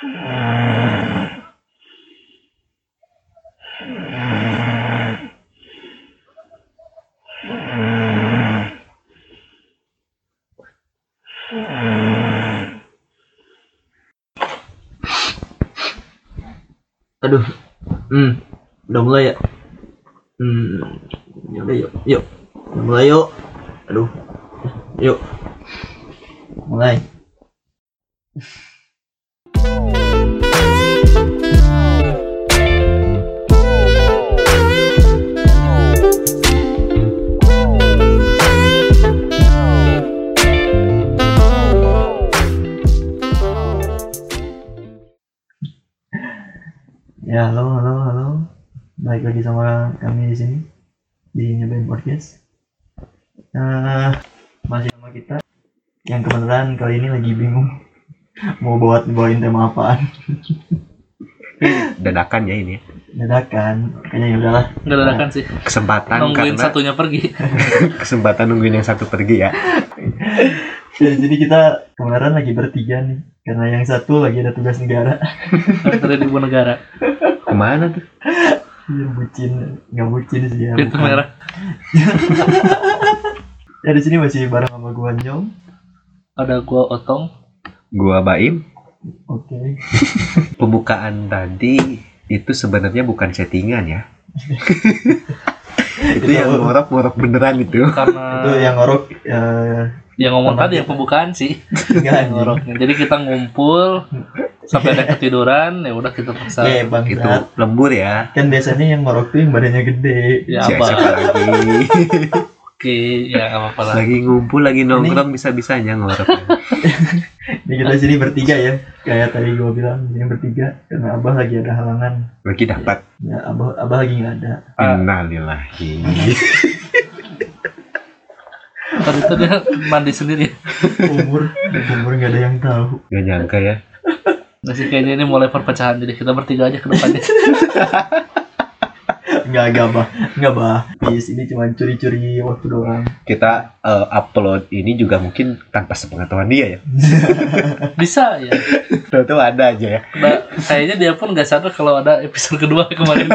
Aduh. Hmm. Udah mulai ya? Hmm. Ya udah yuk. Yuk. Udah mulai yuk. Aduh. Yuk. Mulai. Podcast. Nah, masih sama kita yang kebenaran kali ini lagi bingung mau bawa bawain tema apaan. dadakan ya ini Dadakan, kayaknya ya udahlah. Nggak dadakan sih. kesempatan Nungguin karena satunya pergi. kesempatan nungguin yang satu pergi ya Ya, jadi kita kebenaran lagi bertiga nih, karena yang satu lagi ada tugas negara. Dari ibu negara. ke mana tuh Iya, bucin, nggak bucin sih ya. Itu bukan. merah. Ya di sini masih bareng sama gua Nyong. Ada gua otong. gua Baim Oke. pembukaan tadi itu sebenarnya bukan settingan ya itu Itu- yang ngorok-ngorok beneran itu Karena Itu yang ngorok eh yang ngomong tadi yang pembukaan sih. enggak Yang anjing. ngoroknya. Jadi kita ngumpul sampai ada ketiduran ya udah kita paksa. Eh, Bang itu lembur ya Kan biasanya yang ngorok tuh yang badannya gede. Ya siapa apa? lagi Oke, ya nggak apa-apa lah. lagi ngumpul lagi nongkrong bisa-bisanya ngorok Ini kita sini bertiga ya. Kayak tadi gua bilang sini bertiga karena Abah lagi ada halangan. lagi dapat Ya Abah Abah lagi nggak ada. Ah. innalillahi Tadi itu dia mandi sendiri. Umur umur nggak ada yang tahu. gak nyangka ya Nah sih kayaknya ini mulai perpecahan jadi kita bertiga aja ke depannya. Nggak nggak bah nggak bah. Di sini cuma curi-curi waktu doang. kita eh, upload ini juga mungkin tanpa sepengetahuan dia ya Bisa ya. tahu-tahu ada aja ya Nah, kayaknya dia pun nggak sadar kalau ada episode kedua kemarin.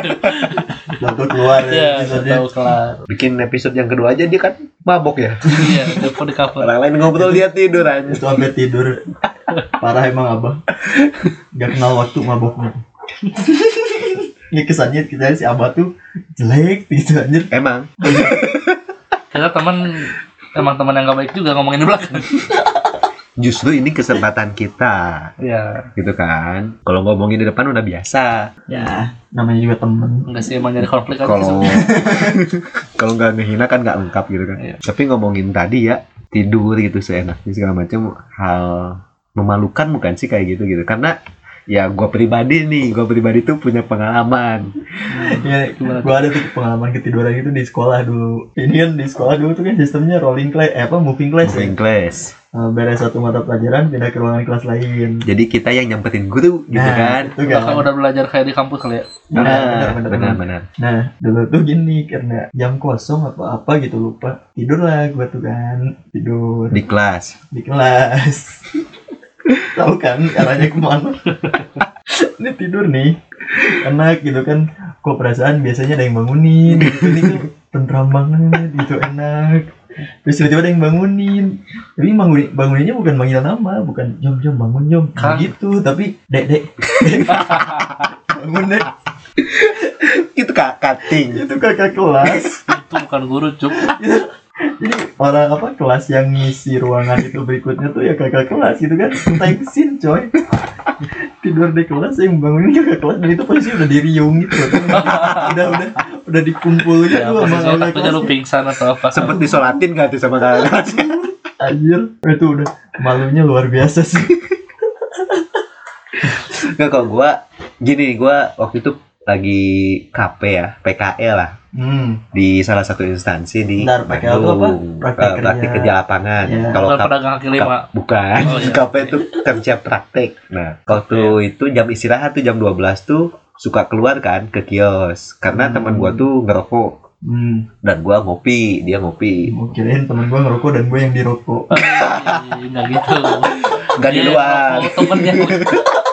Lalu keluar ya. Iya, episode-nya. tahu kelar. bikin episode yang kedua aja dia kan mabok ya Iya, dia pun di cover. orang lain ngobrol dia tidur aja Itu sampai tidur. Parah emang Abah. Nggak kenal waktu maboknya. Ini kesannya kita si Abah tuh jelek gitu anjir. emang Kita teman emang teman yang gak baik juga ngomongin di belakang. justru ini kesempatan kita Iya. gitu kan kalau ngomongin di depan udah biasa Ya, namanya juga temen. Enggak sih emang jadi konflik kalau kalau nggak ngehina kan nggak lengkap gitu kan Iya. tapi ngomongin tadi ya tidur gitu seenaknya segala macam hal memalukan bukan sih kayak gitu gitu karena ya gue pribadi nih gue pribadi tuh punya pengalaman Ya, gua ada tuh pengalaman ketiduran itu di sekolah dulu. Ini kan di sekolah dulu tuh kan sistemnya rolling class, eh apa moving class ya. moving class Eh, beres satu mata pelajaran pindah ke ruangan kelas lain. jadi kita yang nyamperin guru gitu Nah, kan itu Udah, kan. udah belajar kayak di kampus kali ya. Benar, benar, Ah, benar, benar benar. benar Nah, dulu tuh gini karena jam kosong apa apa gitu lupa. Tidur lah gua tuh kan, tidur di kelas di kelas. Tahu kan arahnya ke mana? ini tidur nih, enak gitu kan. Kok perasaan biasanya ada yang bangunin. Gitu. Ini tuh tentram banget, gitu enak. Terus tiba-tiba ada yang bangunin. Tapi bangunin, banguninnya bukan manggil nama, bukan jom jom bangun jom, Kang. gitu. Tapi dek dek, bangun dek. itu kak cutting Itu kakak kelas. Itu bukan guru, cuk. Jadi orang apa kelas yang ngisi ruangan itu berikutnya tuh ya kakak kelas gitu kan. Tensin coy. Tidur di kelas yang bangunin kakak kelas. Dan itu posisi udah diriung gitu loh. Udah udah udah dikumpul gitu Ya, sama posisinya kakak takutnya lu kelas pingsan atau apa. sempet disolatin gak tuh sama kakak kelas? Anjir. Itu udah malunya luar biasa sih. Nggak kalau gua gini gua waktu itu lagi KP ya PKL lah hmm di salah satu instansi di Bentar, PKL itu apa? Bandung. Praktek Eh, praktik kerja. kerja lapangan Ya. kalau kaki lima. bukan Oh, iya. KP itu kerja praktek nah waktu itu jam istirahat tuh jam 12 tuh suka keluar kan ke kios karena Hmm. teman gua tuh ngerokok hmm dan gua ngopi dia ngopi mau kirain temen gua ngerokok dan gue yang dirokok Ih, Nggak gitu. nggak di luar temennya.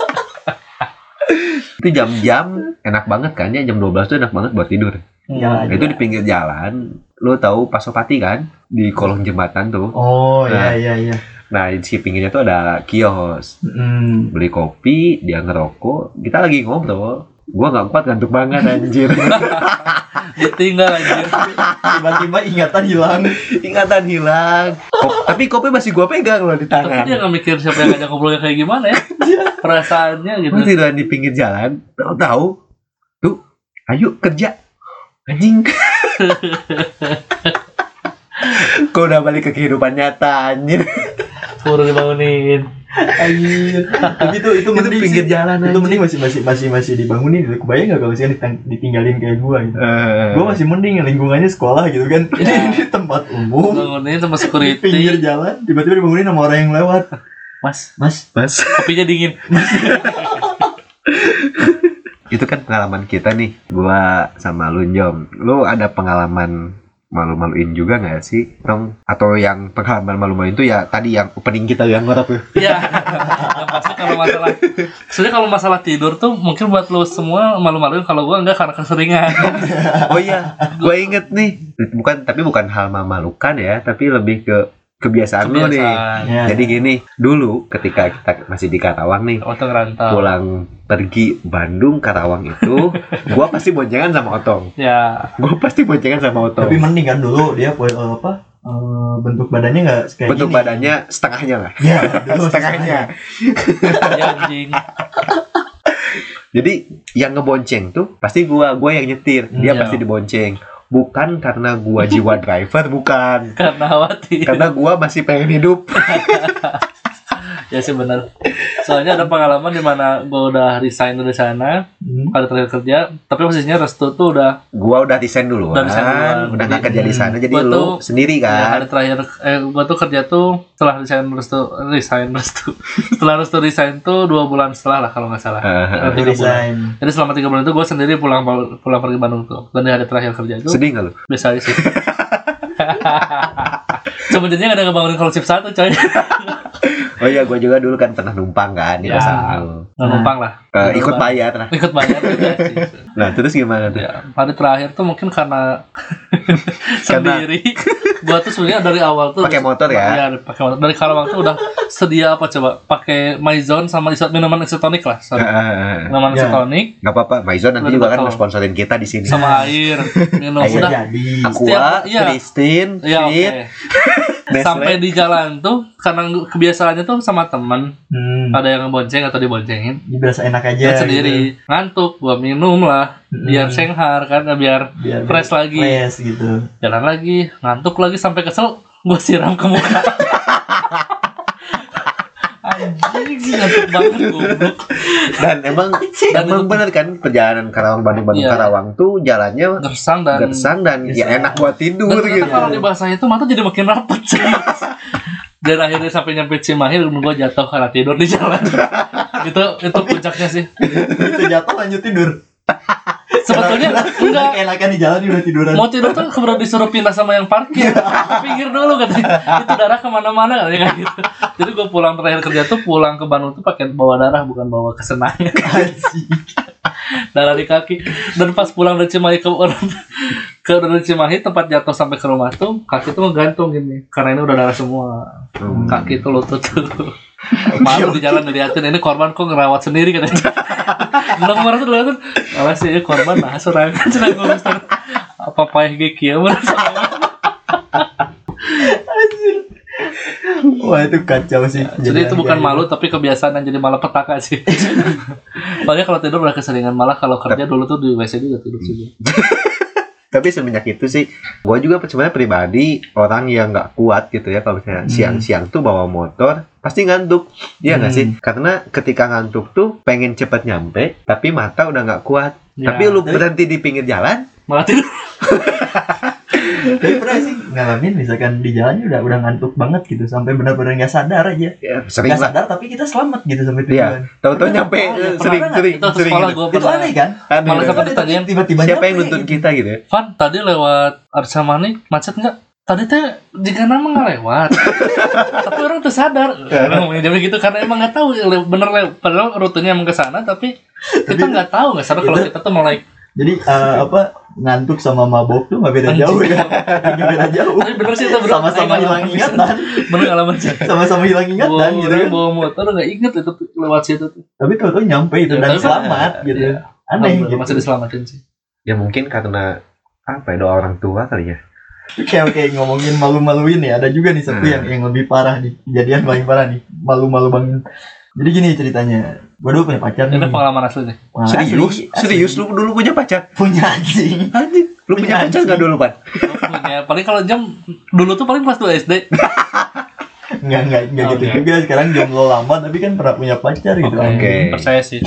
itu jam-jam enak banget kan ya jam 12 tuh enak banget buat tidur Ya, Nah, itu di pinggir jalan lo tahu Pasopati kan di kolong jembatan tuh Oh Nah. iya iya iya. nah di si pinggirnya tuh ada kios Hmm. beli kopi dia ngerokok kita lagi ngobrol gua nggak kuat ngantuk banget anjir Ditinggal anjir. Tiba-tiba ingatan hilang. ingatan hilang Ko- tapi kopi masih gua pegang loh di Tapi tangan dia nggak mikir siapa yang ngajak ngobrolnya kayak gimana ya. Perasaannya gitu. Gua tiduran di pinggir jalan tahu-tahu tuh ayo kerja anjing Kok udah balik ke kehidupan nyata anjir Suruh dibangunin. Anjir. Tapi itu itu Itu mending pinggir sih. jalan Itu anjir. mending masih masih masih masih dibangunin. Kebayang nggak kalau misalnya ditinggalin kayak gua gitu. Eh, Gua masih mending lingkungannya sekolah gitu kan. Ini, Ya. ini tempat umum. Bangunin sama Di pinggir security. jalan tiba-tiba dibangunin sama orang yang lewat. Mas, Mas, Mas kopinya dingin. itu kan pengalaman kita nih gua sama lu Jom lu ada pengalaman malu-maluin juga nggak sih Tong atau yang pengalaman malu-maluin itu ya tadi yang opening kita yang ngorok tuh Ya, yang pasti kalau masalah, sebenarnya kalau masalah tidur tuh mungkin buat lu semua malu-maluin kalau gua enggak karena keseringan. oh iya gua inget nih. Bukan tapi bukan hal memalukan ya tapi lebih ke kebiasaan, lu nih Kebiasaan. ya. jadi gini dulu ketika kita masih di Karawang nih Waktu ngerantau. pulang pergi Bandung Karawang itu gua pasti boncengan sama Otong Ya, gua pasti boncengan sama Otong tapi mending kan dulu dia eh, apa? eh, bentuk badannya nggak kayak bentuk gini. badannya setengahnya lah Ya, dulu setengahnya ya anjing. Jadi yang ngebonceng tuh pasti gua, gua yang nyetir. Dia Iya. pasti dibonceng. Bukan karena gua jiwa driver, bukan. Karena khawatir. Karena gua masih pengen hidup. ya sih benar. Soalnya ada pengalaman di mana gua udah resign dari sana, Hmm. kali terakhir kerja, tapi posisinya restu tuh udah Gua udah desain duluan, Udah duluan. udah nggak kerja di sana. Jadi Gua lu tuh- sendiri ya, kan. hari terakhir eh gua tuh kerja tuh setelah resign restu resign restu setelah restu resign tuh dua bulan setelah lah kalau nggak salah. Itu tiga bulan. Jadi selama tiga bulan itu gue sendiri pulang pulang pergi Bandung tuh. Dan di hari terakhir kerja itu sedih nggak lu? biasa aja sih. Sebenarnya gak ada ngebangunin kalau shift satu coy. Oh iya, gua juga dulu kan pernah numpang kan di Ya. kosan lu. Nggak numpang lah. Eh, ikut bayar lah. Ikut bayar sih. Nah, terus gimana tuh? Ya, hari terakhir tuh mungkin karena sendiri. Gua tuh sebenarnya dari awal tuh Pakai motor ya? Iya, pakai motor. Dari Karawang tuh udah sedia apa coba? Pakai Maison sama isot minuman isotonik lah. Sorry. Eh, Minuman Ya. isotonik Nggak apa-apa, Maison nanti juga kan sponsorin kita di sini. sama air minum Air udah. jadi. Aqua, Setiap- iya. Christine, Iya. Fit, Nestle. Sampai di jalan tuh karena kebiasaannya tuh sama temen Hmm. ada yang ngebonceng atau diboncengin Ini berasa enak aja. dan sendiri ngantuk gua minum lah Hmm. biar senghar kan biar Gitu. Biar fresh lagi Fresh gitu. jalan lagi ngantuk lagi sampai kesel gua siram ke muka anjing ngantuk banget goblok Dan emang Dan emang bener kan perjalanan Karawang Bandung Bandung Iya. Karawang tuh jalannya gersang dan gersang dan ya enak buat tidur dan gitu. kalau dibasahin tuh mata jadi makin rapat sih dan akhirnya sampai nyampe Cimahi gua jatuh karena tidur di jalan itu itu puncaknya sih Itu jatuh lanjut tidur. Sebetulnya enggak. Enakan di jalan udah tiduran. mau tidur tuh kemudian disuruh pindah sama yang parkir. Pinggir dulu katanya. Itu darah ke mana-mana katanya gitu. Jadi gue pulang terakhir kerja tuh pulang ke Bandung tuh pakai bawa darah bukan bawa kesenangan darah di kaki. Dan pas pulang dari Cimahi ke orang ke dari Cimahi tempat jatuh sampai ke rumah tuh kaki tuh ngegantung gini. Karena ini udah darah semua. Hmm. kaki tuh lutut tuh malu di jalan diliatin ini korban kok ngerawat sendiri katanya. Belum kemarin tuh diliatin alas sih korban nah serangan cenah gue apa payah geki ya merasa Wah itu kacau sih. jadi itu bukan malu tapi kebiasaan yang jadi malah petaka sih. Soalnya kalau tidur udah keseringan malah kalau kerja dulu tuh di WC juga tidur sih Tapi semenjak itu sih, gue juga sebenarnya pribadi orang yang nggak kuat gitu ya kalau misalnya Hmm. siang-siang tuh bawa motor pasti ngantuk, iya nggak Hmm. sih? Karena ketika ngantuk tuh pengen cepet nyampe, tapi mata udah nggak kuat. Ya, tapi lu berhenti di pinggir jalan, malah tidur Tapi pernah sih ngalamin misalkan di jalan udah udah ngantuk banget gitu sampai benar-benar nggak sadar aja. ya, sering Nggak lah. sadar tapi kita selamat gitu sampai Iya. tujuan. Tahu-tahu Pernah, nyampe pernah sering, nggak? sering, itu sering sekolah gitu. gue Itu aneh kan? Aneh, Malah sampai ditanyain tiba-tiba Siapa yang nyampe nuntun gitu. kita gitu ya? Van tadi lewat Arsa Mani macet nggak tadi teh jika nama nggak lewat tapi orang tuh sadar jam gitu karena emang nggak tahu bener lewat padahal rutenya emang ke sana tapi kita nggak tahu nggak sadar kalau kita tuh mulai Jadi eh, apa ngantuk sama mabok tuh nggak beda Anjing. jauh ya. Nggak beda jauh. tapi bener sih itu bro Sama-sama hilang ingatan. bener ngalamin sih Sama-sama hilang bawa, ingatan gitu kan. bawa motor nggak inget itu lewat situ tuh Tapi tahu-tahu nyampe itu dan Tapi kan, selamat gitu. iya. Aneh gitu. masih diselamatin sih Ya mungkin karena apa ya doa orang tua kali ya. Oke oke ngomongin malu-maluin ya. Ada juga nih satu Hmm. yang yang lebih parah nih. Kejadian paling parah nih. Malu-malu banget. Jadi gini ceritanya. Gue dulu punya pacar nih. ini pengalaman asli nih Wah, Serius? asli, asli. Serius lu dulu punya pacar? punya anjing. Anjing, lu punya Punya pacar gak dulu, Pan? Gua punya paling kalau jam dulu tuh paling kelas 2 SD Enggak enggak enggak gitu Oke. juga. Sekarang jomblo lama tapi kan pernah punya pacar gitu. Oke. percaya sih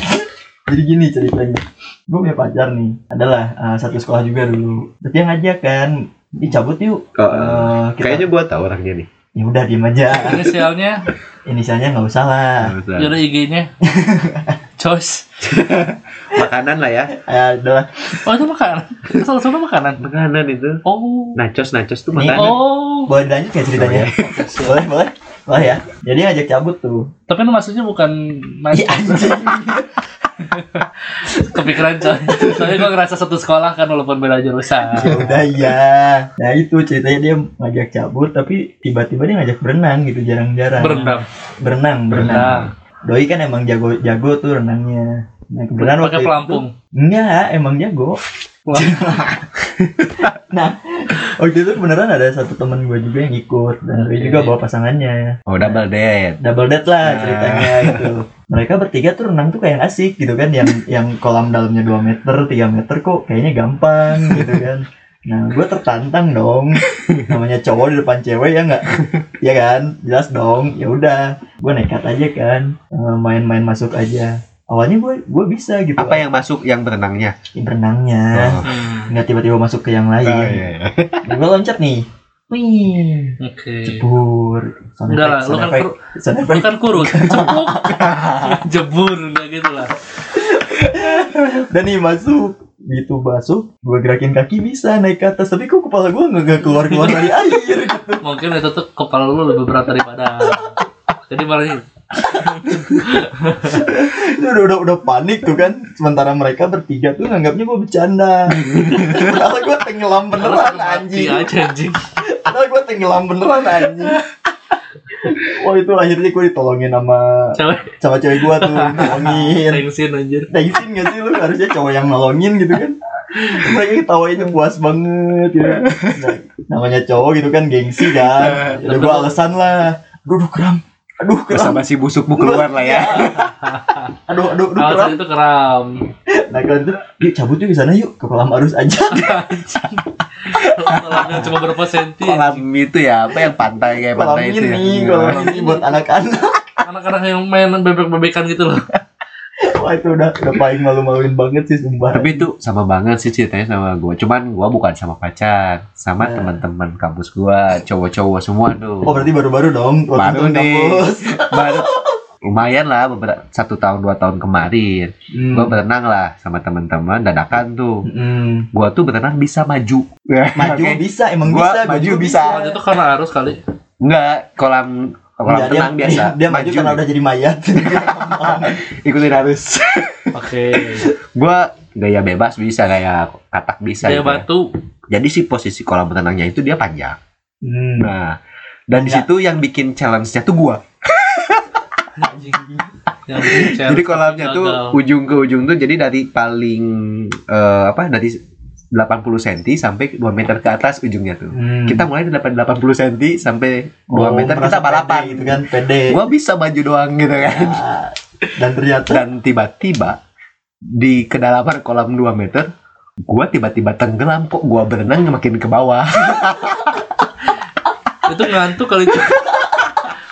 Jadi gini ceritanya. Gue punya pacar nih. Adalah eh, satu sekolah juga dulu. Terus dia ngajak kan. Ih cabut yuk. Oh, Eh, kita- Kayaknya gua tahu orangnya nih. Ya udah diem aja. inisialnya Inisialnya nggak usah lah. jodoh IG-nya Choice Makanan lah ya. Ya udahlah. oh itu makanan salah satu makanan Makanan itu. oh Nachos, nachos tuh makanan. oh Boleh lanjut ya ceritanya? boleh boleh. Boleh ya. Jadi ngajak cabut tuh. tapi maksudnya bukan main Ih anjing. kepikiran coy soalnya gue ngerasa satu sekolah kan walaupun beda jurusan ya udah iya. Nah itu ceritanya dia ngajak cabut tapi tiba-tiba dia ngajak berenang gitu jarang-jarang. berendam Berenang, berenang. Doi kan emang jago jago tuh renangnya. Nah kebetulan pakai itu- pelampung Enggak, emang jago. Nah, waktu itu beneran ada satu temen gue juga yang ikut dan dia Oke. juga bawa pasangannya. Oh, double date. Double date lah Nah. ceritanya gitu. Mereka bertiga tuh renang tuh kayak asik gitu kan yang yang kolam dalamnya 2 meter, 3 meter kok kayaknya gampang gitu kan. Nah, gue tertantang dong. Namanya cowok di depan cewek ya nggak? ya kan? Jelas dong. Ya udah, gue nekat aja kan. Eh, Main-main masuk aja. Awalnya gue gue bisa gitu. Apa yang masuk yang berenangnya? Ya, berenangnya? Oh. Hmm, nggak tiba-tiba masuk ke yang lain. Ah, iya, iya. Gue loncat nih. Wih, oke jebur. Sound enggak lah lu sound kan kur- lu kan kurus cepuk jebur enggak gitu lah Dan nih masuk. Gitu masuk, gue gerakin kaki bisa naik ke atas, tapi kok kepala gue nggak keluar keluar dari air gitu. mungkin itu tuh kepala lu lebih berat daripada jadi malah udah, udah udah panik tuh kan. Sementara mereka bertiga tuh nganggapnya gue bercanda. Padahal gue tenggelam beneran anjing. aja anjing Padahal gue tenggelam beneran anjing. Wah itu akhirnya gue ditolongin sama cewek sama cewek gue tuh tolongin. tensin anjir Tensin gak sih lu harusnya cowok yang nolongin gitu kan mereka ketawainnya puas banget gitu nah, namanya cowok gitu kan gengsi kan udah gue alasan lah aduh aduh kram aduh kram Basa-basi busukmu keluar lah ya. aduh aduh aduh kram alasan itu keram. Nah kalau itu yuk cabut yuk ke sana yuk ke kolam arus aja. Kolamnya cuma berapa senti? Kolam itu ya, apa yang pantai kayak kolam pantai itu ya. ini kolam ini buat anak-anak. Anak-anak yang main bebek-bebekan gitu loh wah itu udah udah paling malu-maluin banget sih sumpah Tapi itu sama banget sih ceritanya sama gue. Cuman gue bukan sama pacar, sama Nah. teman-teman kampus gue, cowok-cowok semua tuh. oh berarti baru-baru dong Baru nih. kampus Baru lumayan lah beberapa satu tahun dua tahun kemarin. hmm. Gue berenang lah sama teman-teman dadakan tuh. Hmm. Gue tuh berenang bisa maju. maju Oke. bisa emang Gua bisa gua maju juga bisa. itu karena harus kali Enggak, kolam kolam Enggak, dia, renang biasa. dia, dia maju karena udah jadi mayat ikutin harus. oke gue gaya bebas bisa, gaya katak bisa. dia gitu ya. batu Jadi si posisi kolam renangnya itu dia panjang. hmm. Nah, dan di situ yang bikin challenge-nya tuh gua. anjing yang Jadi kolamnya tuh ujung ke ujung tuh jadi dari paling eh, apa dari 80 cm sampai 2 meter ke atas ujungnya tuh. Hmm. Kita mulai dari 80 cm sampai 2 Oh, meter kita balapan gitu kan pede Gua bisa maju doang gitu kan. Ah, dan ternyata Dan tiba-tiba di kedalaman kolam 2 meter gua tiba-tiba tenggelam kok gua berenang makin ke bawah. itu ngantuk kali itu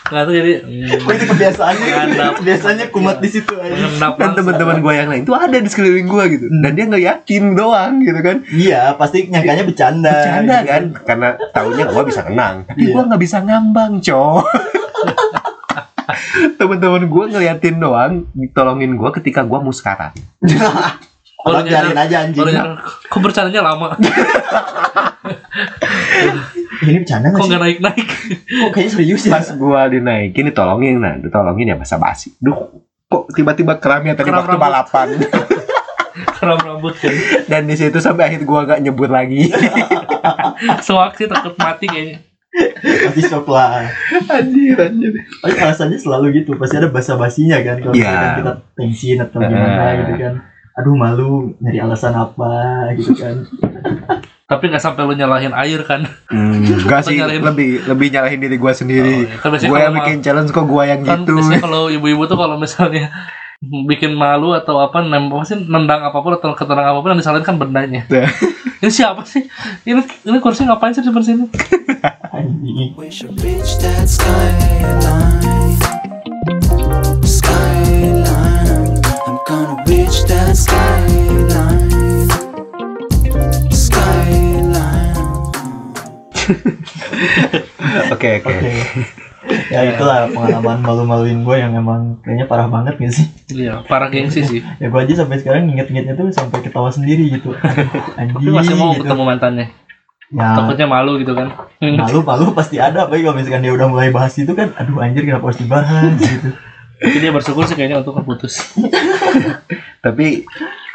ngantuk jadi hmm, oh, itu kebiasaannya Ngadap. biasanya kumat di situ aja mengendap Dan teman-teman gua yang lain tuh ada di sekeliling gua gitu. Dan dia ngeliatin doang gitu kan. iya pasti nyangkanya bercanda bercanda gitu. kan karena taunya gua bisa renang tapi Iya. gua nggak bisa ngambang cowok teman-teman gua ngeliatin doang tolongin gua ketika Baru Abang biarin nyadar- aja anjing baru nyadar, kok bercandanya lama ini bercanda kok nggak sih nggak naik naik kok kayaknya serius ya Pas gua dinaikin ditolongin nah, ditolongin ya basa basi. Duh, kok tiba-tiba kram ya tadi Kram waktu rambut. balapan. keram rambut kan Dan di situ sampai akhir gua gak nyebut lagi. soak sih takut mati kayaknya pasti shock lah anjir, anjir. Tapi alasannya selalu gitu, pasti ada basa basinya kan kalau misalkan kita tensin atau gimana Eh. gitu kan. Aduh malu nyari alasan apa gitu kan. tapi nggak sampai lu nyalahin air kan Hmm, enggak sih, Nyalahin. lebih lebih nyalahin diri gua sendiri. Oh, iya. Kan kalau yang bikin challenge kok gua yang kan gitu. biasanya kalau ibu-ibu tuh kalau misalnya bikin malu atau apa nem apa sih nendang apa pun atau ketendang apa pun yang disalahin kan bendanya Ya. ini siapa sih ini ini kursi ngapain sih di skyline. Skyline. I'm gonna reach that skyline. Oke, oke. Ya itulah pengalaman malu-maluin gue yang emang kayaknya parah banget gak sih? iya parah gengsi sih Ya gue aja sampai sekarang inget-ingetnya tuh sampai ketawa sendiri gitu. Aduh, tapi Anjing masih mau gitu. ketemu mantannya Ya, takutnya malu gitu kan malu-malu pasti ada, apalagi kalau misalkan dia udah mulai bahas itu kan, aduh anjir kenapa harus dibahas gitu. tapi dia bersyukur sih kayaknya untuk putus Tapi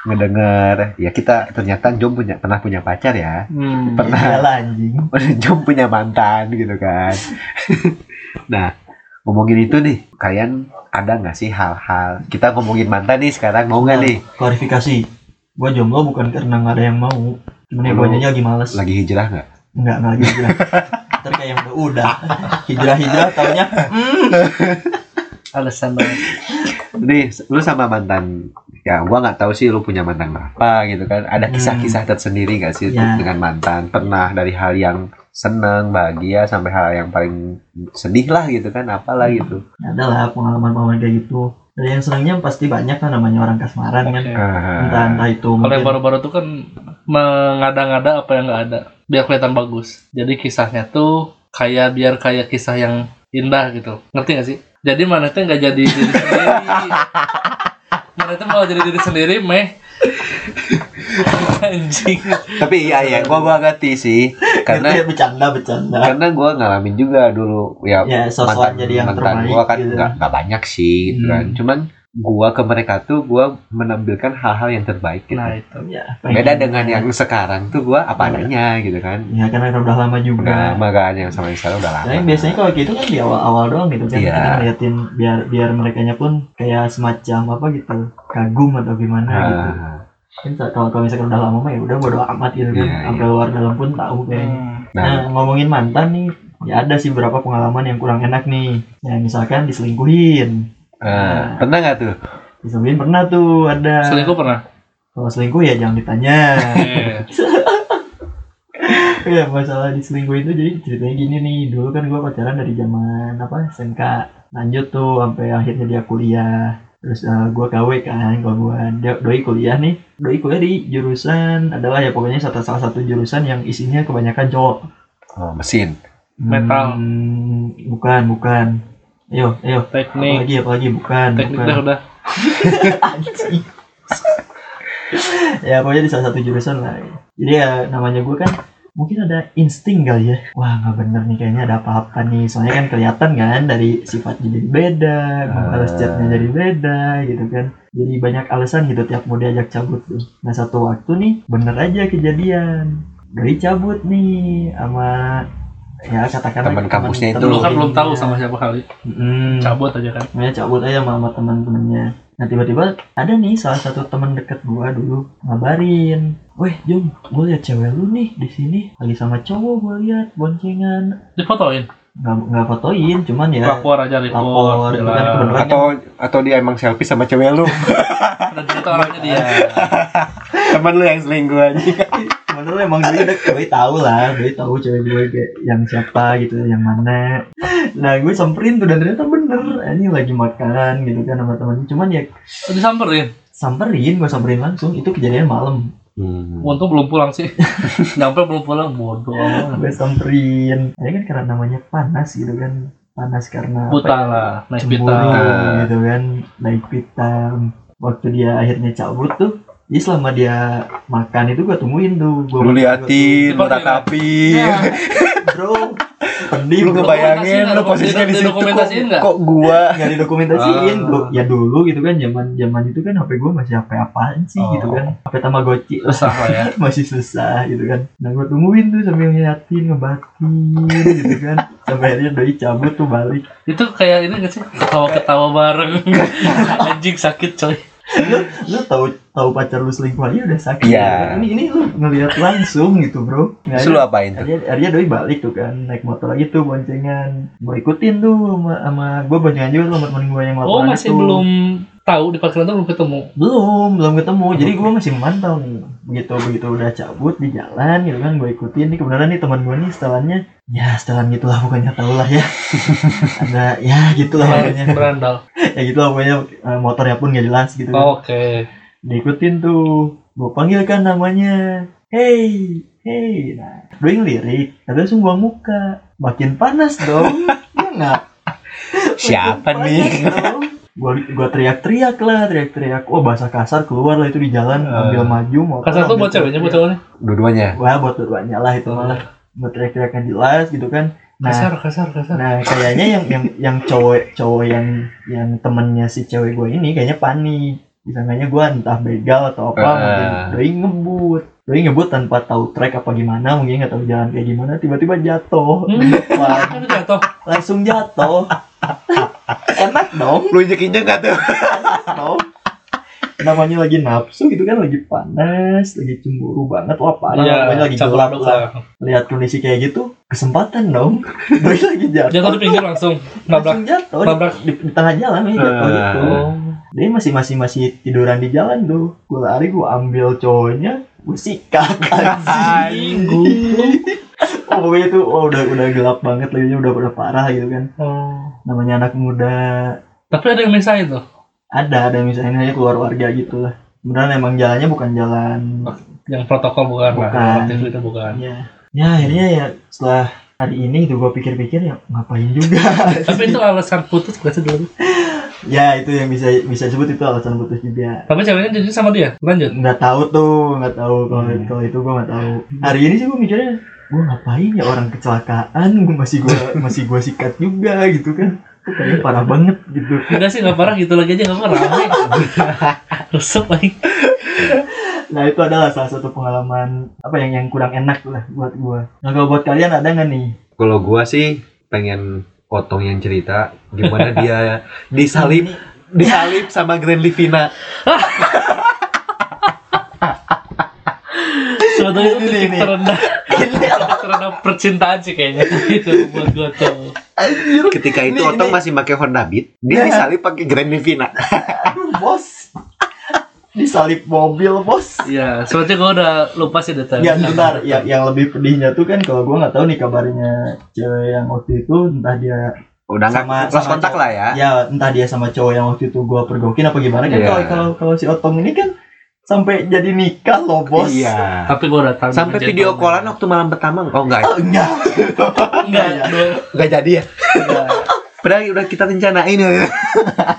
ngedenger ya kita ternyata Jom punya pernah punya pacar ya. hmm. Pernah Iyalah anjing. Jom punya mantan gitu kan. nah, ngomongin itu nih, kalian ada nggak sih hal-hal kita ngomongin mantan nih sekarang mau nggak nih? Klarifikasi. Gue jomblo bukan karena nggak ada yang mau. Cuman ya gue lagi males. Lagi hijrah nggak? Enggak, enggak lagi hijrah. Ntar kayak yang udah, udah. Hijrah-hijrah taunya alasan banget Nih, lu sama mantan ya gua nggak tahu sih lu punya mantan berapa gitu kan. Ada Hmm. kisah-kisah tersendiri nggak sih Ya. dengan mantan? Pernah dari hal yang seneng, bahagia sampai hal yang paling sedih lah gitu kan, apalah gitu. ada lah pengalaman-pengalaman kayak gitu. Dari yang senangnya pasti banyak kan namanya orang kasmaran kan. Oke. Entah Ah, entah itu Kalau yang baru-baru tuh kan mengada-ngada apa yang nggak ada, biar kelihatan bagus. Jadi kisahnya tuh kayak biar kayak kisah yang indah gitu. Ngerti gak sih? Jadi mana tuh nggak jadi diri sendiri. mana tuh mau jadi diri sendiri, meh. Anjing. Tapi iya ya, gua gua ngerti sih karena ya bercanda bercanda. karena gua ngalamin juga dulu ya, Ya, sosok jadi yang mantan terbaik gua kan gitu. nggak nggak banyak sih gitu Hmm. kan. Cuman gua ke mereka tuh gua menampilkan hal-hal yang terbaik gitu. Nah itu. Ya, Beda dengan yang sekarang tuh gua apa Iya. adanya gitu kan. Ya karena udah lama Udah juga. lama kan yang sama yang sekarang udah lama. Tapi biasanya kalau gitu kan di awal-awal doang gitu kan Iya. kita ngeliatin biar biar mereka pun kayak semacam apa gitu kagum atau gimana gitu. Ah, Kan kalau kalau misalkan udah lama mah ya udah bodo amat gitu kan. Sampai luar dalam pun tahu kayaknya. nah, Nah, ngomongin mantan nih, ya ada sih beberapa pengalaman yang kurang enak nih. Ya misalkan diselingkuhin. Ah, pernah nggak tuh? Diselingkuhin pernah tuh ada. Selingkuh pernah? Kalau selingkuh ya jangan ditanya. Ya masalah diselingkuhin itu jadi ceritanya gini nih. Dulu kan gua pacaran dari zaman apa SMK. Lanjut tuh sampai akhirnya dia kuliah. Terus eh, gua KW kan, kalau gua dia- doi kuliah nih. Doi kuliah di jurusan adalah ya pokoknya satu salah satu jurusan yang isinya kebanyakan cowok. Oh, mesin. Metal. Hmm, bukan, bukan. Ayo, ayo. teknik. Apalagi, apalagi bukan. Teknik bukan. dah udah. Ya pokoknya di salah satu jurusan lah. Jadi ya namanya gue kan mungkin ada insting kali ya. Wah nggak bener nih kayaknya ada apa-apa nih. Soalnya kan kelihatan kan dari sifatnya jadi beda, balas chatnya jadi beda gitu kan. Jadi banyak alasan gitu tiap mau diajak cabut tuh. Nah satu waktu nih bener aja kejadian. Dari cabut nih sama ya katakanlah Teman kampusnya itu. Dulu kan belum tahu sama siapa kali. Mm. Cabut aja kan. Makanya cabut aja sama, sama teman-temannya. Nah tiba-tiba ada nih salah satu teman dekat gua dulu ngabarin, weh Jom, gue liat cewek lu nih di sini lagi sama cowok gue liat boncengan. Difotoin. Nggak nggak fotoin, cuman ya Lapor aja lapor. lapor, kan kebenaran. Atau atau dia emang selfie sama cewek lu? Dan ternyata orangnya dia. Temen lu yang selingkuh aja. Sebenarnya emang doi udah doi tahu lah, doi tahu cewek gue kayak yang siapa gitu, yang mana. Nah gue samperin tuh dan ternyata bener, ini lagi makan gitu kan sama temen. Cuman ya Oh, Disamperin. samperin, gue samperin langsung. Itu kejadian malam. Hmm. Untung belum pulang sih. Nyampe belum pulang bodoh. gue samperin ya kan karena namanya panas gitu kan panas karena apa Buta ya, lah, naik cemburu pita. gitu kan naik pitam waktu dia akhirnya cabut tuh Jadi selama dia makan itu gua tungguin tuh. Gua Lu liatin, lu Gua- ratapi. Nah, bro. Pedih Lu bro. ngebayangin lu posisinya di situ kok, kok gua. nggak didokumentasiin Ah. Gua- ya dulu gitu kan zaman zaman itu kan HP gue masih HP apaan sih Oh. gitu kan HP Tamagotchi Susah lah ya. masih susah gitu kan nah gue tungguin tuh sambil ngeliatin ngebatin gitu kan sampai akhirnya doi cabut tuh balik Itu kayak ini gak sih? Ketawa-ketawa bareng. Anjing sakit coy. Lu lu tahu tahu pacar lu selingkuh aja udah sakit Iya. ini ini lu ngeliat langsung gitu bro Nah, lu apain tuh? akhirnya, akhirnya doi balik tuh kan naik motor lagi tuh boncengan gue ikutin tuh sama, sama gue boncengan juga tuh sama temen gue yang Oh laporan masih itu. belum tahu di parkiran tuh belum ketemu. belum belum ketemu. Jadi gue masih memantau nih. Begitu begitu udah cabut di jalan gitu kan gue ikutin. Nih kebenaran nih teman gue nih setelannya. Ya setelan gitulah pokoknya tau lah ya. Ada ya gitulah pokoknya. Berandal. ya gitulah pokoknya. Eh, motornya pun gak jelas gitu kan. Oke. diikutin tuh. Gue panggil kan namanya. Hey hey. Nah gue tapi langsung gua muka. Makin panas dong. Ya nggak? Siapa nih? Gua gua teriak-teriak lah teriak-teriak oh bahasa kasar keluar lah itu di jalan Eh. ambil maju mau Kasar tuh buat ceweknya, buat cowoknya. Dua-duanya. wah buat berduanya lah itu malah buat teriak-teriak yang jelas gitu kan nah Kasar, kasar, kasar. Nah, kayaknya yang yang yang cowok cowok yang yang temennya si cewek gue ini kayaknya panik. Disangkanya gue entah begal atau apa, Ah. mungkin doi ngebut. Doi ngebut tanpa tahu track apa gimana, mungkin nggak tahu jalan kayak gimana, tiba-tiba jatuh. Hmm. jatuh. Langsung jatuh. Enak dong, Lu injek-injek gak tuh? enak dong. Namanya lagi nafsu gitu kan, lagi panas, lagi cemburu banget, wah parah, namanya lagi gelap lah. Lihat kondisi kayak gitu, kesempatan dong. Doi lagi jatuh. Jatuh di pinggir langsung. Nabrak. langsung jatuh di, Nabrak. di, di tengah jalan nih jatuh Ah. gitu dia masih masih masih tiduran di jalan tuh gue lari gue ambil cowoknya gue sikat Anjing, pokoknya tuh oh udah udah gelap banget lagi udah udah parah gitu kan Oh. namanya anak muda Tapi ada yang misahin tuh. ada ada misalnya aja keluar warga gitu lah beneran emang jalannya bukan jalan Yang protokol bukan, Bukan. Aktif itu bukan. ya ya akhirnya ya setelah hari ini tuh gue pikir-pikir ya ngapain juga Tapi itu alasan putus gak sih dulu? ya itu yang bisa bisa disebut itu alasan putus juga Tapi ceweknya jadi sama dia. Lanjut. nggak tahu tuh nggak tahu kalau Hmm. kalau itu gue nggak tahu hari ini sih gue mikirnya gue ngapain ya orang kecelakaan gue masih gue masih gue sikat juga gitu kan kayaknya parah banget gitu Enggak sih, gak parah gitu lagi aja gak parah. Rusuk lagi. nah itu adalah salah satu pengalaman apa yang yang kurang enak lah buat gue nah kalau buat kalian ada nggak nih Kalau gua sih pengen potong yang cerita gimana dia disalip disalip sama Grand Livina. Sebetulnya itu Ini, titik ini. terendah. Titik terendah percintaan sih kayaknya. Itu buat gua tuh. Ketika itu Ini- Otong ini- masih pakai Honda Beat, dia Ya. disalip pakai Grand Livina. bos disalip mobil bos Iya, sebetulnya gua udah lupa sih detail. Ya bentar, ya, yang lebih pedihnya tuh kan kalau gue nggak tahu nih kabarnya cewek yang waktu itu entah dia Udah Sama- sama kontak cowok. lah ya. ya entah dia sama cowok yang waktu itu gue pergokin apa gimana kan Iya. kalau kalau kalau si Otong ini kan sampai jadi nikah loh bos Iya. Tapi gua udah tahu. Sampai video callan waktu malam pertama oh enggak Oh, enggak Enggak, ya. enggak jadi ya. Padahal udah kita rencanain ya.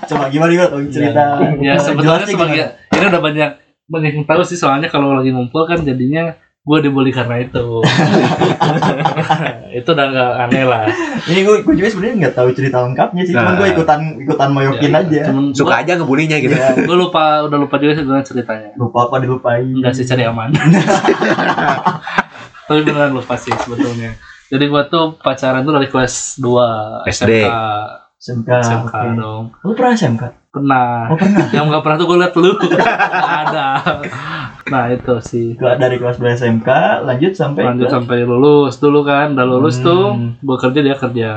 coba gimana gimana Tong cerita Ya sebetulnya Jelasnya sebagai ini udah banyak banyak yang tahu sih soalnya kalau lagi ngumpul kan jadinya gue dibully karena itu. itu udah nggak aneh lah. ini gue gue juga sebenarnya nggak tahu cerita lengkapnya sih cuman Nah. gue ikutan ikutan moyokin Ya, aja Cuman Suka aja ngebulinya gitu. ya, gue lupa udah lupa juga sih gimana ceritanya. lupa apa dilupain Enggak sih cari aman. Tapi beneran lupa sih sebetulnya. Jadi gua tuh pacaran tuh dari kelas 2 SD. SMK. SMK SMK oke. dong. lu pernah SMK Pernah. oh pernah Yang nggak pernah tuh gue liat lu. Ada. Nah itu sih. Ke- dari kelas ber SMK lanjut sampai lanjut ke- sampai lulus dulu kan udah lulus Hmm. tuh gue kerja dia kerja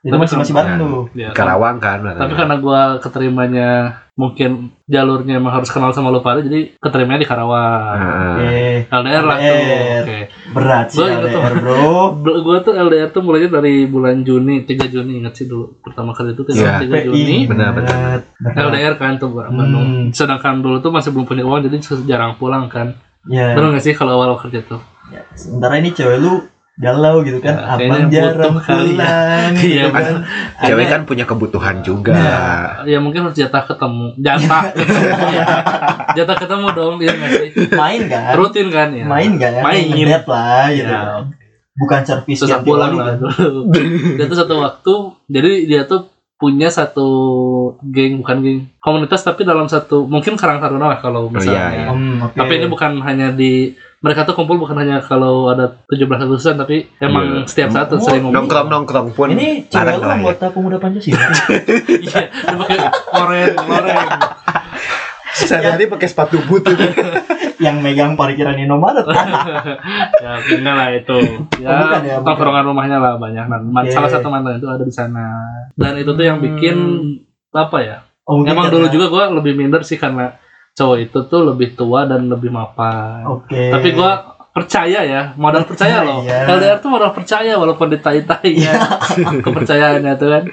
itu masih masih tuh Dia- Karawang kan. tapi karena gue keterimanya mungkin jalurnya emang harus kenal sama lu pada jadi keterimanya di Karawang Heeh. eh LDR lah tuh LDR. oke berat sih Gua inget tuh. LDR bro gue tuh LDR tuh mulainya dari bulan Juni 3 Juni inget sih dulu pertama kali itu Iya. 3 Juni Benar, benar. LDR kan tuh Bandung Hmm. sedangkan dulu tuh masih belum punya uang jadi jarang pulang kan ya bener gak sih kalau awal kerja tuh Ya, sementara ini cewek lu galau gitu kan Ya, abang jarang butuh kali ya. pulang Iya, gitu kan Cewek kan punya kebutuhan juga. Nah. ya mungkin harus jatah ketemu jatah ketemu ya jatah ketemu dong dia main kan rutin kan ya main kan main ngedate lah gitu Ya. kan. bukan servis yang pulang lah hari kan. dulu dia tuh satu waktu jadi dia tuh punya satu geng bukan geng komunitas tapi dalam satu mungkin karang taruna lah kalau misalnya iya. Hmm, oke. tapi ini bukan hanya di mereka tuh kumpul bukan hanya kalau ada 17 Agustusan tapi emang Iya. setiap saat tuh Oh, sering ngomong Nongkrong nongkrong pun ini cewek lu ya. anggota pemuda Pancasila? Iya pakai oranye oranye Sehari-hari pakai sepatu boot itu. yang megang parkiran Indomaret. Ya enggak lah itu. Ya, Oh, bukan ya, tongkrongan rumahnya lah banyak. Nah, man- Oke. salah satu mantan itu ada di sana. Dan itu tuh yang bikin apa ya? Oh, emang dulu juga gua lebih minder sih karena cowok itu tuh lebih tua dan lebih mapan. Oke. Tapi gua percaya ya modal percaya loh. Percaya. LDR tuh modal percaya walaupun ditai-tai ya. Kepercayaannya tuh kan.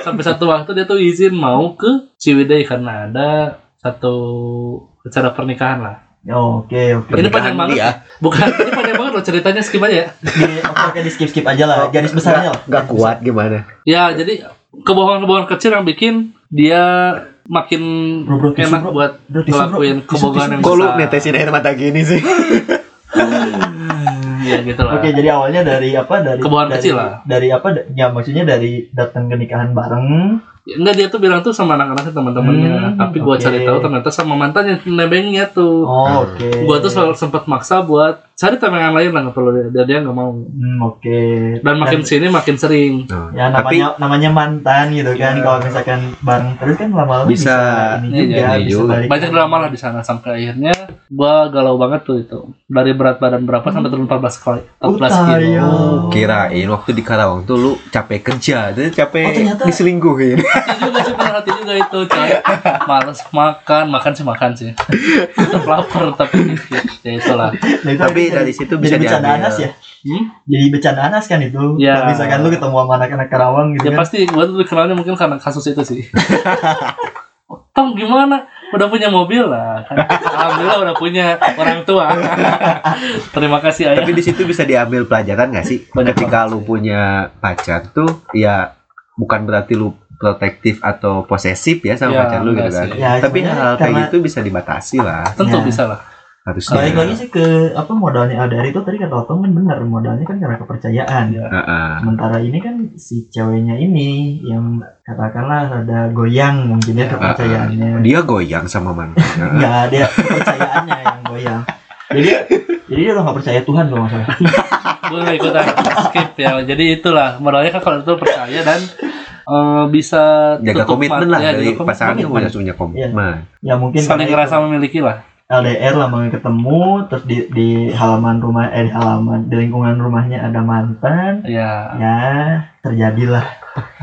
Sampai satu waktu dia tuh izin mau ke Ciwidey karena ada satu acara pernikahan lah. Oh, oke oke. Ini panjang banget. dia. Bukan ini panjang banget loh ceritanya skip aja ya. Di oke oke di skip skip aja lah. Garis besarnya. Lah Gak kuat gimana? ya jadi kebohongan-kebohongan kecil yang bikin dia makin Bro, bro, enak bro. buat Bro, ngelakuin kebohongan yang Kok lu netesin air mata gini sih? ya gitu lah Oke, jadi awalnya dari apa? Dari Kebohongan dari, kecil lah. Dari apa? Ya maksudnya dari datang ke nikahan bareng. Ya, Enggak dia tuh bilang tuh sama anak-anaknya teman-temannya, Hmm, tapi gua oke. cari tahu ternyata sama mantannya nebengnya tuh. Oh, oke. Gua tuh selalu sempat maksa buat cari temengan lain lah nggak perlu dia, dia nggak mau. Hmm, oke. Dan makin sini makin sering. ya Tapi namanya namanya mantan gitu kan. Iya. Kalau misalkan bareng terus kan lama-lama bisa, Bisa. ini Iya, juga, iya, bisa juga. balik. Banyak drama lah di sana sampai akhirnya gua galau banget tuh itu. Dari berat badan berapa sampai turun 14 kali, 14 Oh, kilo. tayo. kirain waktu di Karawang tuh lu capek kerja, jadi Oh, capek ternyata- diselingkuhin. Hati juga sih bener hati juga itu coy. Males makan, makan sih makan sih. Tetap lapar tapi dikit. Ya itulah. Nah, itu Tapi jadi- dari situ bisa jadi bercanda anas ya. Hmm? Jadi bercanda anas kan itu. Ya. Kalau misalkan lu ketemu sama anak-anak Karawang gitu Ya kan. pasti gua tuh dikenalnya mungkin karena kasus itu sih. Tom gimana? Udah punya mobil lah. Kan? Alhamdulillah udah punya orang tua. Terima kasih ayah. Tapi di situ bisa diambil pelajaran gak sih? Banyak Ketika lu sih. punya pacar tuh, ya bukan berarti lu protektif atau posesif ya sama Ya, pacar lu gitu kan. Ya, Tapi hal kayak gitu bisa dibatasi lah Tentu Ya. bisa lah. Harusnya. Balik lagi sih ke apa modalnya LDR itu tadi kata Otong kan benar modalnya kan karena kepercayaan. Ya. Heeh. Sementara ini kan si ceweknya ini yang katakanlah ada goyang mungkin ya kepercayaannya. Dia goyang sama mantannya. Enggak ada kepercayaannya yang goyang. Jadi jadi dia udah nggak percaya Tuhan kalau nggak salah. Gue gak ikutan skip ya. Jadi itulah modalnya kan kalau itu percaya dan eh, bisa Jaga komitmen lah ya, dari komitmen. udah punya komitmen. Ya mungkin Saling ngerasa memiliki lah. LDR lama nggak ketemu terus di di halaman rumah eh di halaman di lingkungan rumahnya ada mantan Ya. ya terjadilah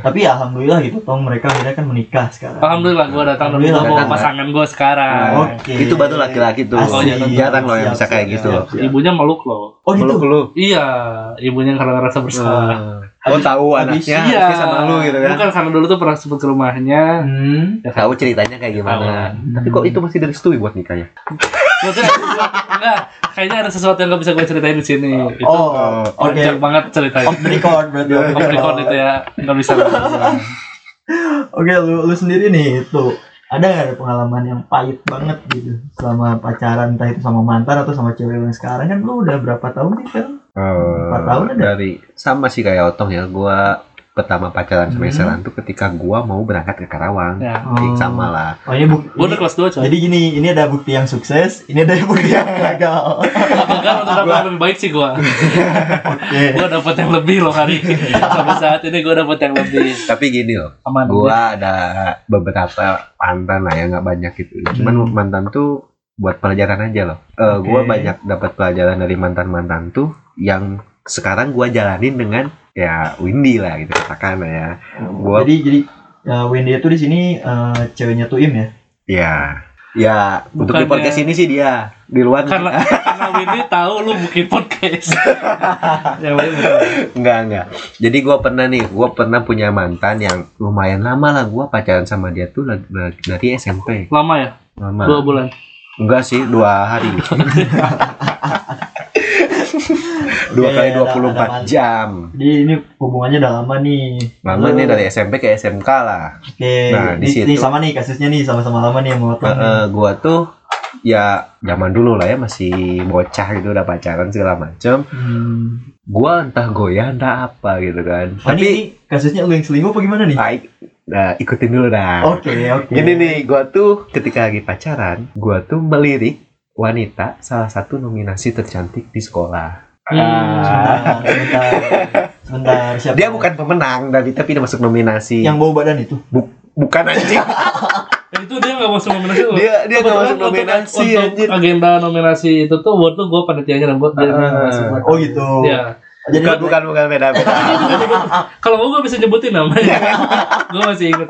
tapi ya alhamdulillah gitu tong mereka akhirnya kan menikah sekarang Alhamdulillah gue datang Alhamdulillah, gue pasangan gue sekarang. oke Itu baru laki-laki tuh. Oh, iya, Asik. Jarang loh yang Siap, bisa kayak siap, gitu. siap, siap. Ibunya meluk loh. oh gitu Meluk lu. Iya, ibunya karena ngerasa bersalah. Oh tahu anaknya iya, sama lu gitu kan. Bukan karena dulu tuh pernah sebut ke rumahnya. hmm. Ya, kan? Tahu ceritanya kayak gimana. Tahu. Tapi kok itu masih dari stui buat nikahnya? Enggak, kayaknya ada sesuatu yang gak bisa gue ceritain di sini. Itu oh oke panjang banget ceritanya. off record berarti off record itu ya, nggak bisa. Oke, lu, lu sendiri nih itu ada ada pengalaman yang pahit banget gitu selama pacaran entah itu sama mantan atau sama cewek yang sekarang kan lu udah berapa tahun sih kan? Empat tahun ada? dari sama sih kayak Otong ya. Gua pertama pacaran sama Hmm. Selan tuh ketika gua mau berangkat ke Karawang. Ya. Jadi sama lah. Oh ini bukti. Gue udah kelas 2 coy. Jadi gini, ini ada bukti yang sukses, ini ada bukti yang gagal. Bahkan untuk dapat yang lebih baik sih gue. Oke. Gue dapet yang lebih loh hari ini. Sampai saat ini gue dapet yang lebih Tapi gini loh, aman. gua ada beberapa mantan lah ya nggak banyak gitu. Cuman Hmm. mantan tuh buat pelajaran aja loh. Eh Gua banyak dapat pelajaran dari mantan-mantan tuh yang sekarang gua jalanin dengan ya Windy lah gitu katakan ya. Gua- Jadi jadi uh, Wendy itu di sini uh, ceweknya Tuim ya. Ya, ya untuk di podcast ini sih dia di luar Karena karena Windy tahu lu bikin podcast. bukan. enggak enggak. Jadi gua pernah nih, gua pernah punya mantan yang lumayan lama lah gua pacaran sama dia tuh dari SMP. Lama ya? Lama. Dua bulan. Enggak sih, dua hari. dua Oke, kali ada- dua puluh empat jam Jadi ini hubungannya udah lama nih. lama Lu- nih dari SMP ke SMK lah Oke, Nah, di ini, situ- ini sama nih kasusnya nih sama-sama lama nih sama Eh, Otong. eh, gua tuh ya zaman dulu lah ya masih bocah gitu udah pacaran segala macem Hmm. gua entah goyah entah apa gitu kan Oh, tapi ini kasusnya lu yang selingkuh apa gimana nih? baik nah, ikutin dulu dah Oke, oke. Gini nih, gua tuh ketika lagi pacaran, gua tuh melirik wanita salah satu nominasi tercantik di sekolah. Hmm. Ah, Sebentar, sebentar. Sebentar, siapa? dia bukan pemenang dari tapi dia masuk nominasi. yang bau badan itu. bukan anjing. Itu dia nggak masuk nominasi loh. dia dia nggak Kebetulan masuk untuk- nominasi untuk anjir. agenda nominasi itu tuh buat tuh gue panitianya dan buat dia Ah. nggak masuk Oh gitu. ya Jadi Bukan bukan bukan beda beda. kalau mau gue bisa nyebutin namanya gue masih inget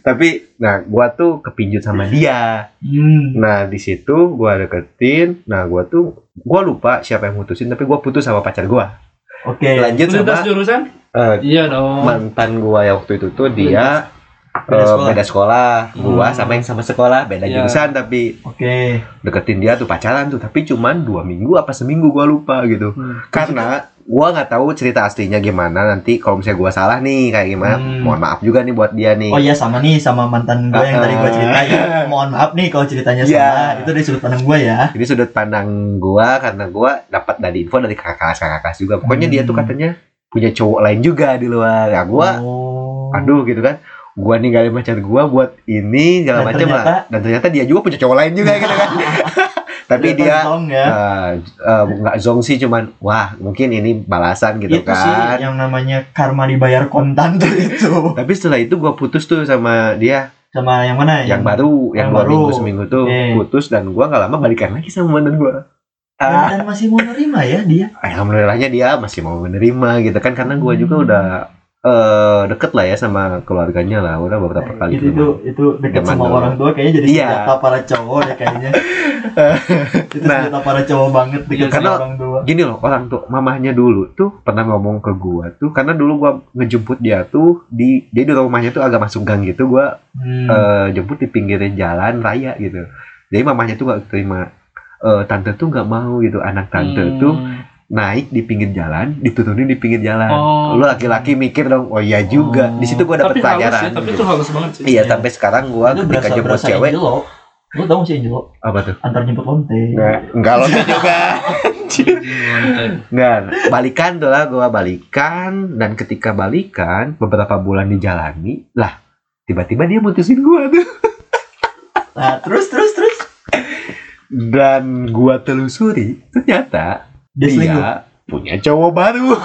tapi nah gua tuh kepincut sama dia. Hmm. Nah, di situ gua deketin. Nah, gua tuh gua lupa siapa yang mutusin tapi gua putus sama pacar gua. Oke. Lanjut lintas sama jurusan eh, iya dong mantan gua yang waktu itu tuh dia Beda eh, sekolah. beda sekolah. Gua Hmm. sama yang sama sekolah, beda Iya. jurusan tapi Oke. deketin dia tuh pacaran tuh tapi cuman dua minggu apa seminggu gua lupa gitu Hmm. karena gua nggak tahu cerita aslinya gimana nanti kalau misalnya gua salah nih kayak gimana Hmm. mohon maaf juga nih buat dia nih Oh iya sama nih sama mantan gue yang tadi gue ceritain. Mohon maaf nih kalau ceritanya Iya. salah. Itu dari sudut pandang gue ya. ini sudut pandang gua karena gua dapat dari info dari kakak kelas kakak kelas juga pokoknya dia tuh Hmm. katanya punya cowok lain juga di luar nah, gua Oh. aduh gitu kan gua ninggalin pacar gua buat ini segala macam lah dan ternyata dia juga punya cowok lain juga gitu kan tapi dia zong ya. eh, nggak zong sih cuman wah mungkin ini balasan gitu itu sih kan yang namanya karma dibayar kontan tuh itu. Tapi setelah itu gua putus tuh sama dia Sama yang mana? yang baru, yang, yang dua baru. minggu seminggu tuh Oke. putus dan gua nggak lama balikan lagi sama mantan gua. Dan, Ah, dan masih mau nerima ya dia. alhamdulillahnya dia masih mau menerima gitu kan karena juga Hmm. udah eh deket lah ya sama keluarganya lah udah beberapa kali. itu itu itu Zaman sama dulu. orang tua kayaknya jadi Iya. senjata para cowok deh kayaknya. itu Nah. senjata para cowok banget dekat Iya, sama karena- orang tua. Gini loh orang tuh mamahnya dulu tuh pernah ngomong ke gua tuh karena dulu gua ngejemput dia tuh di dia di rumahnya tuh agak masuk gang gitu gua Hmm. eh, jemput di pinggir jalan raya gitu. Jadi mamahnya tuh gak terima eh, tante tuh nggak mau gitu anak tante Hmm. tuh naik di pinggir jalan, diturunin di pinggir jalan. Oh. Lu laki-laki mikir dong, oh iya juga. Oh. Di situ gua dapet tapi halus pelajaran. sih tapi gitu. itu halus banget sih Iya, sampai sekarang gua itu ketika berasa jemput berasa cewek, Angelo. Lu tau gak sih Angelo? apa tuh? Antar jemput lonte. Nggak, enggak lo juga. Lonte. Nggak, balikan tuh lah gua balikan dan ketika balikan beberapa bulan dijalani, lah tiba-tiba dia mutusin gua tuh. Nah, terus terus terus Dan gua telusuri, ternyata dia selingkuh. dia punya cowok baru.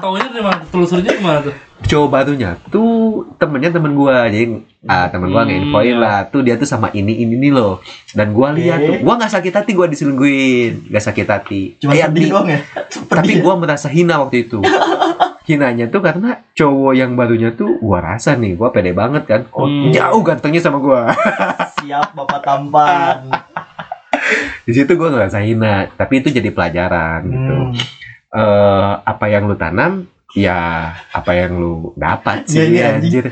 taunya dari mana telusurnya ke mana tuh cowok barunya tuh temennya temen gua jadi ah temen gua Hmm, nginfoin iya. lah tuh dia tuh sama ini ini nih loh dan gua lihat tuh gua nggak sakit hati gua diselingkuhin nggak sakit hati Cuma Eh, sedih di- doang ya. tapi ya? gua merasa hina waktu itu hinanya tuh karena cowok yang barunya tuh gua rasa nih gua pede banget kan Oke. jauh gantengnya sama gua Siap Bapak tampan. di situ gua ngerasa hina tapi itu jadi pelajaran gitu Hmm. eh apa yang lu tanam ya apa yang lu dapat sih Iya, iya, anjing. anjir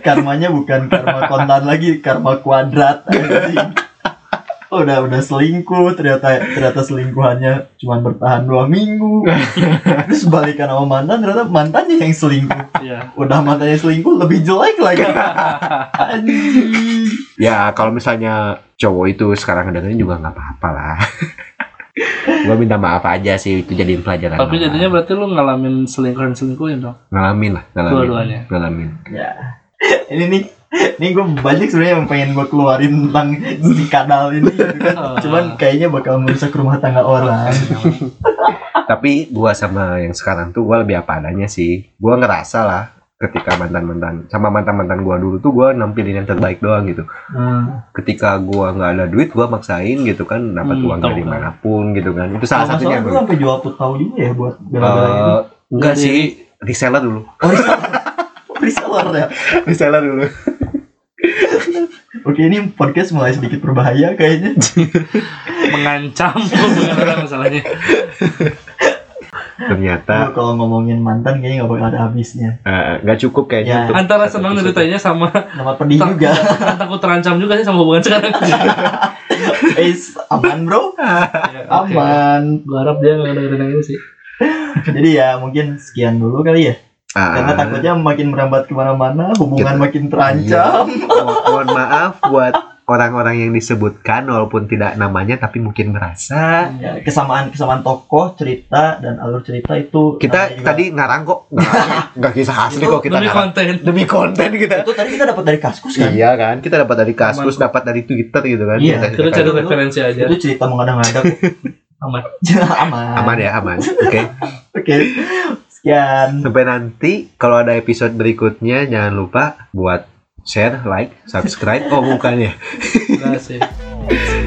Karmanya bukan karma kontan lagi, karma kuadrat. anjing. Oh, udah udah selingkuh ternyata ternyata selingkuhannya cuma bertahan dua minggu terus balikan sama mantan ternyata mantannya yang selingkuh iya udah mantannya selingkuh lebih jelek lagi Ya kalau misalnya cowok itu sekarang dengerin juga nggak apa-apa lah. gue minta maaf aja sih itu jadiin pelajaran. tapi jadinya berarti lu ngalamin selingkuh dan selingkuhin dong ngalamin lah, ngalamin. dua-duanya Ngalamin. ya ini nih ini gue banyak sebenarnya yang pengen gue keluarin tentang si kadal ini gitu kan. Ah. cuman kayaknya bakal merusak rumah tangga orang Tapi gua sama yang sekarang tuh gua lebih apa adanya sih. Gua ngerasa lah ketika mantan-mantan sama mantan-mantan gua dulu tuh gua nampilin yang terbaik doang gitu. hmm. Ketika gua nggak ada duit gua maksain gitu kan dapat Hmm, uang dari kan. mana pun gitu kan. Itu salah satunya gue gua. sampai jual tahu juga ya buat bela-bela itu Eh, enggak Jadi- sih reseller dulu. oh reseller reseller ya reseller dulu. Oke ini podcast mulai sedikit berbahaya kayaknya. Mengancam masalahnya. Ternyata Lu kalau ngomongin mantan kayaknya nggak bakal ada habisnya. Eh, nggak cukup kayaknya Ya. antara senang episode. ceritanya sama nama pedih juga. takut terancam juga sih sama hubungan sekarang. Is aman bro. Ya, aman. Gua harap dia nggak dengerin yang ini sih. Jadi ya mungkin sekian dulu kali ya. Ah, Karena takutnya makin merambat ke mana-mana, hubungan Kita- makin terancam. mo- mohon maaf buat orang-orang yang disebutkan walaupun tidak namanya tapi mungkin merasa Ya, kesamaan kesamaan tokoh, cerita dan alur cerita itu kita juga- tadi ngarang kok nggak kisah asli kok kita Demi ngarang. konten. demi konten kita itu tadi kita dapat dari kaskus kan. iya kan kita dapat dari kaskus Aman. dapat dari twitter gitu kan Iya, Kita- cari referensi aja. Itu cerita mengada-ngada. Aman. aman. aman ya aman oke Oke. Sekian. sampai nanti kalau ada episode berikutnya jangan lupa buat share like subscribe oh bukan ya Terima kasih.